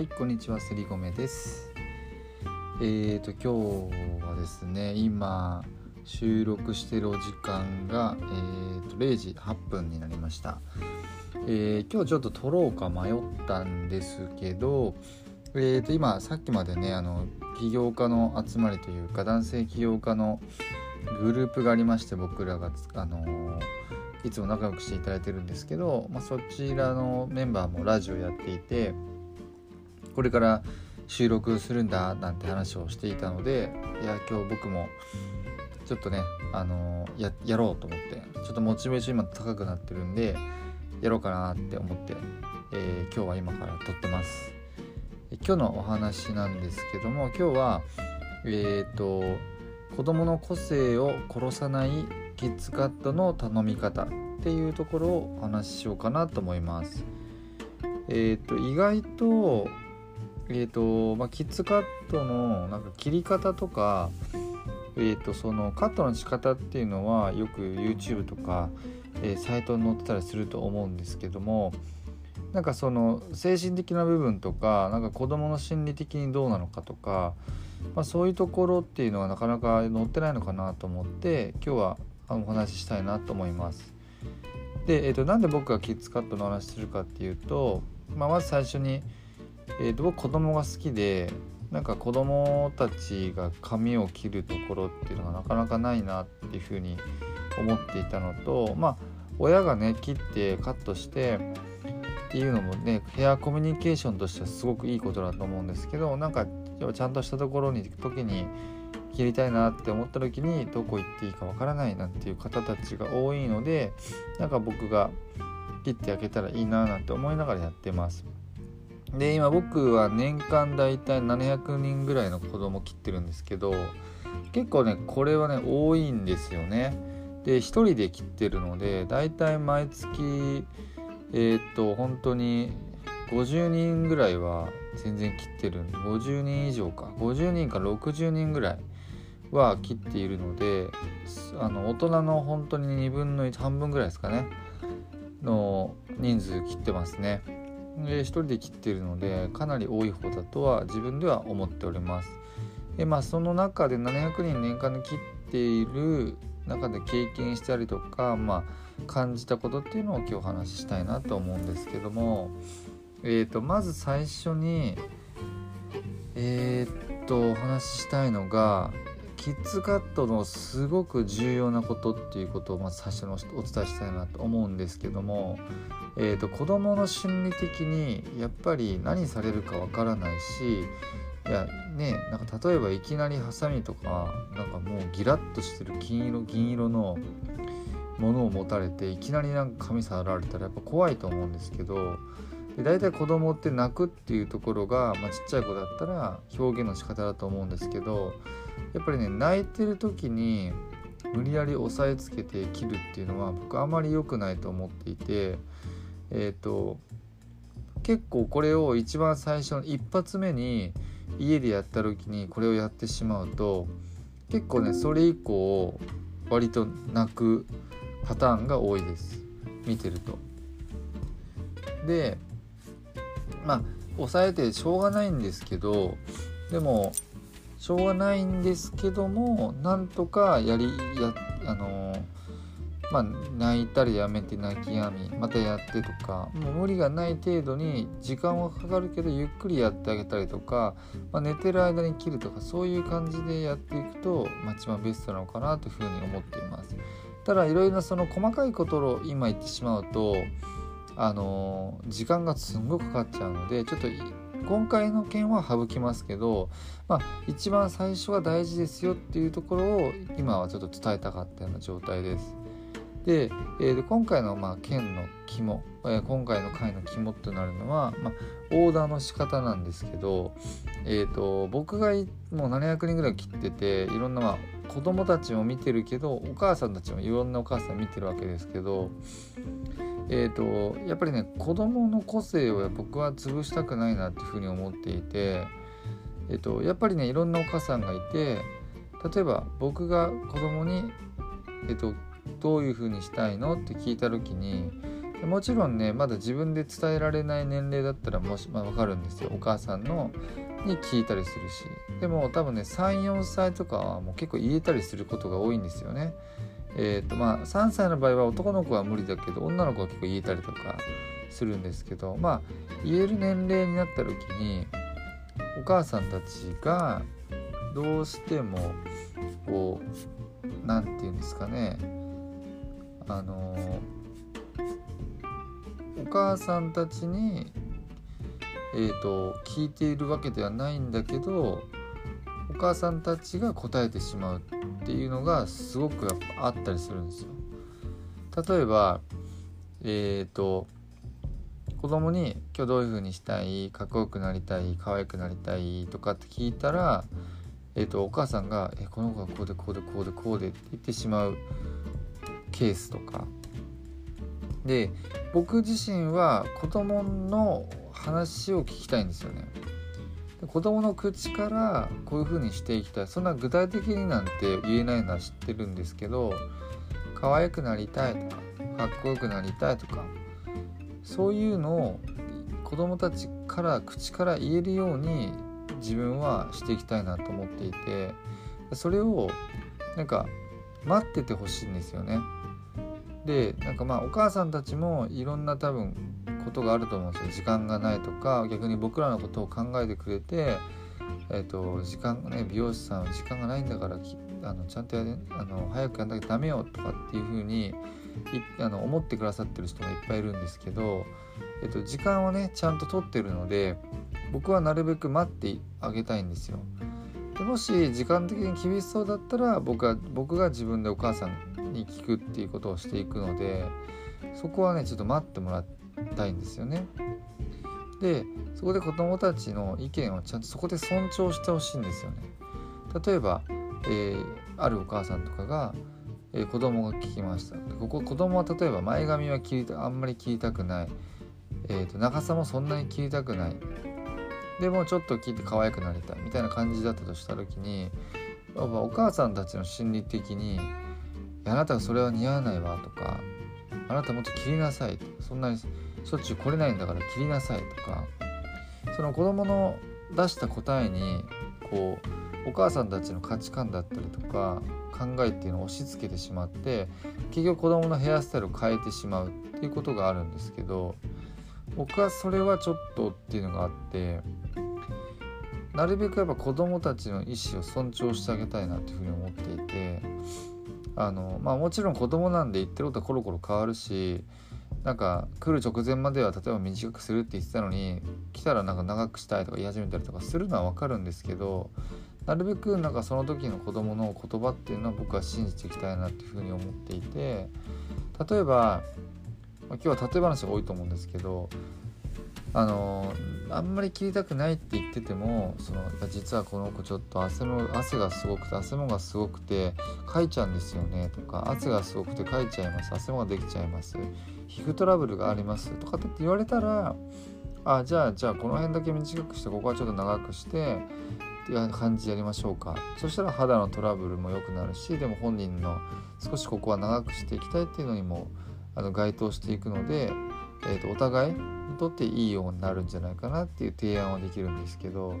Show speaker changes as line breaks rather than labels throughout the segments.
はい、こんにちは、すりごめです。えーと、今日はですね、今、収録してるお時間が、えーと、0時8分になりました。えー、今日ちょっと撮ろうか迷ったんですけど、えーと、今、さっきまでね、あの、起業家の集まりというか、男性起業家のグループがありまして、僕らが、あのいつも仲良くしていただいてるんですけど、まあ、そちらのメンバーもラジオやっていてこれから収録するんだなんて話をしていたのでいや今日僕もちょっとねあのややろうと思ってちょっとモチベーション今高くなってるんでやろうかなって思って、えー、今日は今から撮ってます。今日のお話なんですけども今日はえっ、ー、と子供の個性を殺さないキッズカットの頼み方っていうところをお話ししようかなと思います。えっ、ー、と意外とえーとまあ、キッズカットのなんか切り方とか、えー、とそのカットの仕方っていうのはよく YouTube とか、えー、サイトに載ってたりすると思うんですけどもなんかその精神的な部分とかなんか子どもの心理的にどうなのかとか、まあ、そういうところっていうのはなかなか載ってないのかなと思って今日はお話ししたいなと思います。で、えー、となんで僕がキッズカットの話するかっていうと、まあ、まず最初にえー、と僕子供が好きでなんか子供たちが髪を切るところっていうのがなかなかないなっていうふうに思っていたのとまあ親がね切ってカットしてっていうのもねヘアコミュニケーションとしてはすごくいいことだと思うんですけどなんかちゃんとしたところに行く時に切りたいなって思った時にどこ行っていいかわからないなんていう方たちが多いのでなんか僕が切ってあげたらいいななんて思いながらやってます。で今僕は年間大体700人ぐらいの子供切ってるんですけど結構ねこれはね多いんですよね。で1人で切ってるので大体毎月えー、っと本当に50人ぐらいは全然切ってる。んで50人以上か。50人か60人ぐらいは切っているのであの大人の本当に2分の1半分ぐらいですかねの人数切ってますね。で1人で切っているのでかなり多い方だとは自分では思っております。でまあその中で700人年間で切っている中で経験したりとか、まあ、感じたことっていうのを今日お話ししたいなと思うんですけども、えーと、まず最初にえー、っとお話ししたいのがキッズカットのすごく重要なことっていうことをまず最初にお伝えしたいなと思うんですけどもえーと、子どもの心理的にやっぱり何されるかわからないしいやねなんか例えばいきなりハサミとかなんかもうギラッとしてる金色銀色のものを持たれていきなりなんか髪触られたらやっぱ怖いと思うんですけどで大体子供って泣くっていうところが、まあ、ちっちゃい子だったら表現の仕方だと思うんですけどやっぱりね泣いてる時に無理やり押さえつけて切るっていうのは僕あまり良くないと思っていてえっ、ー、と結構これを一番最初の一発目に家でやった時にこれをやってしまうと結構ねそれ以降割と泣くパターンが多いです見てると。でまあ抑えてしょうがないんですけどでもしょうがないんですけどもなんとかやりやあのまあ、泣いたりやめて泣きやみまたやってとかもう無理がない程度に時間はかかるけどゆっくりやってあげたりとか、まあ、寝てる間に切るとかそういう感じでやっていくと、まあ、一番ベストなのかなというふうに思っています。ただいろいろなその細かいことを今言ってしまうとあの時間がすんごくかかっちゃうのでちょっと今回の件は省きますけど、まあ、一番最初が大事ですよっていうところを今はちょっと伝えたかったような状態です。で、えー、今回のまあ剣の肝、えー、今回の回の肝となるのは、まあ、オーダーの仕方なんですけど、えーと、僕がもう700人ぐらい切ってていろんな、まあ、子供たちも見てるけどお母さんたちもいろんなお母さん見てるわけですけど、えーと、やっぱりね子供の個性を僕は潰したくないなっていうふうに思っていて、えーとやっぱりねいろんなお母さんがいて例えば僕が子供にえっ、とどういうふうにしたいのって聞いた時にもちろんねまだ自分で伝えられない年齢だったらもし、まあ、分かるんですよお母さんのに聞いたりするしでも多分ね34歳とかはもう結構言えたりすることが多いんですよね。えーとまあ、3歳の場合は男の子は無理だけど女の子は結構言えたりとかするんですけどまあ言える年齢になった時にお母さんたちがどうしてもこう何て言うんですかねあのお母さんたちにえーと、聞いているわけではないんだけどお母さんたちが答えてしまう。っていうのがすごくやっぱあったりするんですよ。例えばえっ、ー、と子供に「今日どういう風にしたいかっこよくなりたい可愛くなりたい」とかって聞いたら、えーと、とお母さんが「えこの子はこうでこうでこうでこうで」って言ってしまうケースとかで僕自身は子供の話を聞きたいんですよね。子供の口からこういう風にしていきたいそんな具体的になんて言えないのは知ってるんですけど可愛くなりたいとかかっこよくなりたいとかそういうのを子供たちから口から言えるように自分はしていきたいなと思っていてそれをなんか待っててほしいんですよね。でなんかまあお母さんたちもいろんな多分ことがあると思うんですよ時間がないとか逆に僕らのことを考えてくれて、えーと、時間ね美容師さんは時間がないんだからあのちゃんとやれあの早くやんなきゃダメよとかっていうふうにあの思ってくださってる人もいっぱいいるんですけど、えーと、時間をねちゃんと取ってるので僕はなるべく待ってあげたいんですよ。でもし時間的に厳しそうだったら僕は僕が自分でお母さんに聞くっていうことをしていくのでそこはねちょっと待ってもらってたいんですよね。でそこで子どもたちの意見をちゃんとそこで尊重してほしいんですよね。例えば、えー、あるお母さんとかが、えー、子供が聞きました。ここ子供は例えば前髪は切りたあんまり切りたくない、えーと、長さもそんなに切りたくないでもちょっと切って可愛くなりたみたいな感じだったとした時にお母さんたちの心理的に「あなたはそれは似合わないわ」とか「あなたもっと切りなさい」そんなにしょっちゅう来れないんだから切りなさいとかその子供の出した答えにこうお母さんたちの価値観だったりとか考えっていうのを押し付けてしまって結局子供のヘアスタイルを変えてしまうっていうことがあるんですけど僕はそれはちょっとっていうのがあってなるべくやっぱ子供たちの意思を尊重してあげたいなっていうふうに思っていてあのまあもちろん子供なんで言ってることはコロコロ変わるしなんか来る直前までは例えば短くするって言ってたのに来たらなんか長くしたいとか言い始めたりとかするのは分かるんですけどなるべくなんかその時の子供の言葉っていうのは僕は信じていきたいなっていうふうに思っていて例えば、まあ、今日は例え話が多いと思うんですけどあのあんまり切りたくないって言っててもその実はこの子ちょっと汗も汗がすごくて汗もがすごくてかいちゃうんですよねとか汗がすごくてかいちゃいます汗もができちゃいます。皮膚トラブルがありますとかって言われたらあじゃあじゃあこの辺だけ短くしてここはちょっと長くしてっていう感じでやりましょうかそしたら肌のトラブルも良くなるしでも本人の少しここは長くしていきたいっていうのにもあの該当していくので、えーと、お互いにとっていいようになるんじゃないかなっていう提案はできるんですけど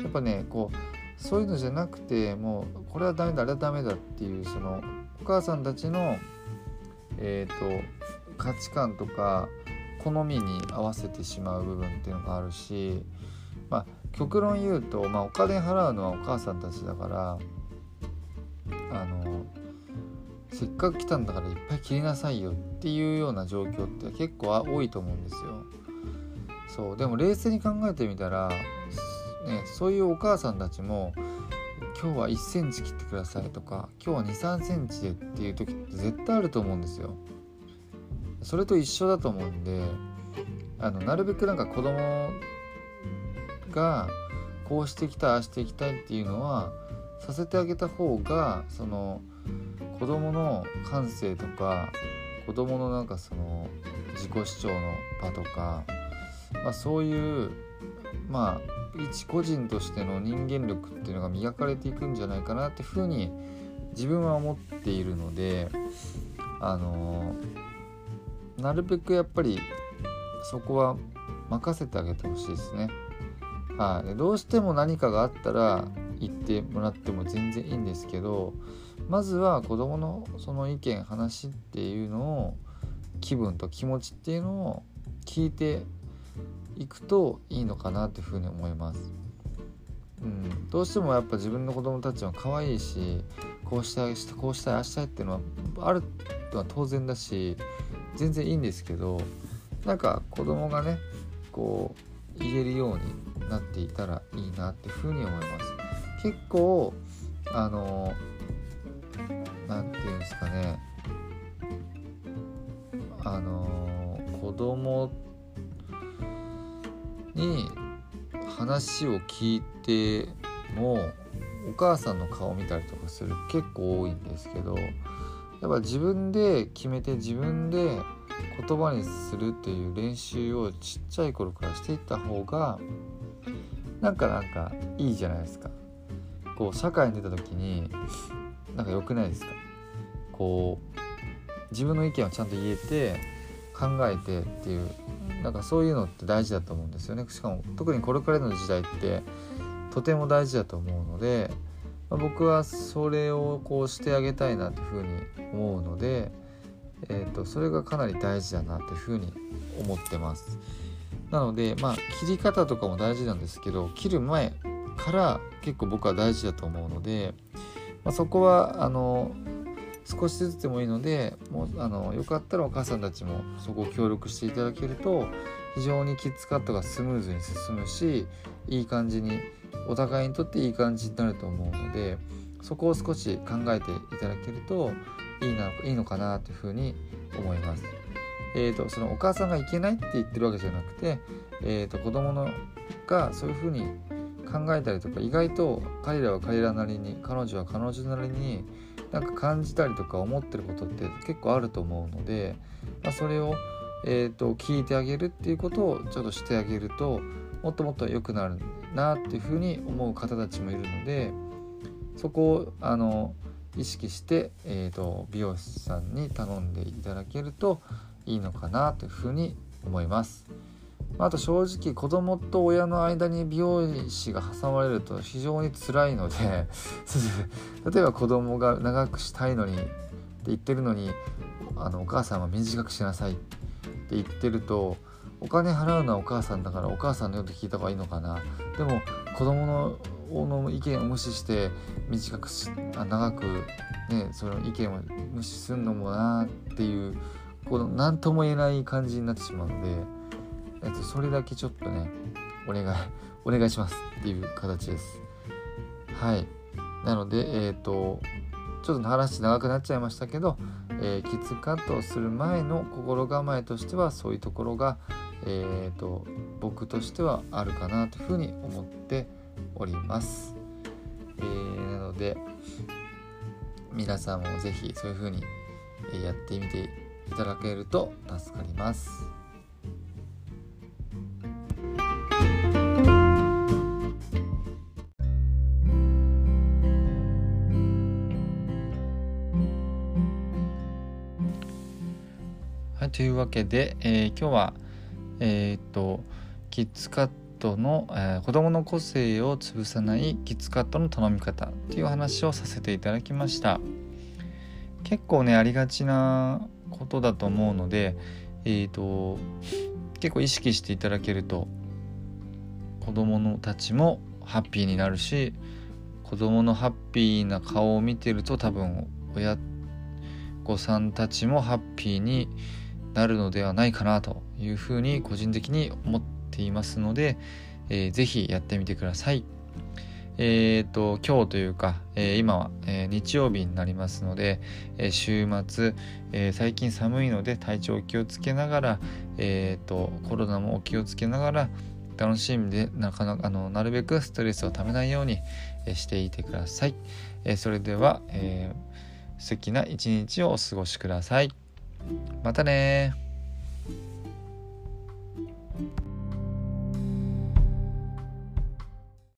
やっぱねこうそういうのじゃなくてもうこれはダメだあれはダメだっていうそのお母さんたちのえっ、ー、と価値観とか好みに合わせてしまう部分っていうのがあるし、まあ、極論言うと、まあ、お金払うのはお母さんたちだからあのせっかく来たんだからいっぱい切りなさいよっていうような状況って結構多いと思うんですよ。そうでも冷静に考えてみたら、ね、そういうお母さんたちも今日は1センチ切ってくださいとか今日は2 3センチでっていう時って絶対あると思うんですよ。それと一緒だと思うんであのなるべくなんか子供がこうしてきたああしていきたいっていうのはさせてあげた方がその子供の感性とか子供のなんかその自己主張の場とか、まあ、そういうまあ一個人としての人間力っていうのが磨かれていくんじゃないかなっていうふうに自分は思っているのであのなるべくやっぱりそこは任せてあげてほしいですね。はい、どうしても何かがあったら言ってもらっても全然いいんですけどまずは子どものその意見話っていうのを気分と気持ちっていうのを聞いていくといいのかなというふうに思います。うん、どうしてもやっぱ自分の子供たちは可愛いしこうしたいこうしたいああしたいっていうのはあるのは当然だし全然いいんですけどなんか子供がねこう言えるようになっていたらいいなっていうふうに思います。結構あの何て言うんですかねあの子供に話を聞いてもお母さんの顔を見たりとかする結構多いんですけどやっぱ自分で決めて自分で言葉にするっていう練習をちっちゃい頃からしていった方がなんかなんかいいじゃないですか。こう社会に出た時になんか良くないですか。こう自分の意見をちゃんと言えて考えてっていうなんかそういうのって大事だと思うんですよね。しかも特にこれからの時代ってとても大事だと思うので、まあ、僕はそれをこうしてあげたいなというふうに思うので、えーと、それがかなり大事だなというふうに思ってます。なのでまあ切り方とかも大事なんですけど切る前から結構僕は大事だと思うので、まあ、そこはあの少しずつでもいいのでもうあのよかったらお母さんたちもそこを協力していただけると非常にキッズカットがスムーズに進むしいい感じにお互いにとっていい感じになると思うのでそこを少し考えていただけるといいないいのかなというふうに思います。えーと、そのお母さんがいけないって言ってるわけじゃなくて、えーと、子供のがそういうふうに考えたりとか意外と彼らは彼らなりに彼女は彼女なりになんか感じたりとか思ってることって結構あると思うので、まあ、それを、えーと、聞いてあげるっていうことをちょっとしてあげるともっともっと良くなるなっていうふうに思う方たちもいるのでそこをあの意識して、えーと、美容師さんに頼んでいただけるといいのかなというふうに思います。あと正直子供と親の間に美容師が挟まれると非常に辛いので 例えば子供が長くしたいのにって言ってるのにあのお母さんは短くしなさいって言ってるとお金払うのはお母さんだからお母さんのよって聞いた方がいいのかなでも子供のの意見を無視して短くしあ長くねその意見を無視するのもなっていうこの何とも言えない感じになってしまうので。えっと、それだけちょっとねお願い お願いしますっていう形ですはいなのでえっ、ー、とちょっと話長くなっちゃいましたけど、えー、キッズカットをする前の心構えとしてはそういうところが、えーと、僕としてはあるかなというふうに思っております。えー、なので皆さんも是非そういうふうにやってみていただけると助かります。というわけで、えー、今日は、えー、っとキッズカットの、えー、子どもの個性を潰さないキッズカットの頼み方っていう話をさせていただきました。結構ねありがちなことだと思うのでえっ、と結構意識していただけると子どものたちもハッピーになるし子どものハッピーな顔を見てると多分親御さんたちもハッピーになるのではないかなというふうに個人的に思っていますので、えー、ぜひやってみてください。えっ、ー、と今日というか、えー、今は、えー、日曜日になりますので、え週末、え最近寒いので体調を気をつけながら、えーと、コロナもお気をつけながら楽しんでなかなかあのなるべくストレスをためないように、えしていてください。えそれでは、え素敵な一日をお過ごしください。またね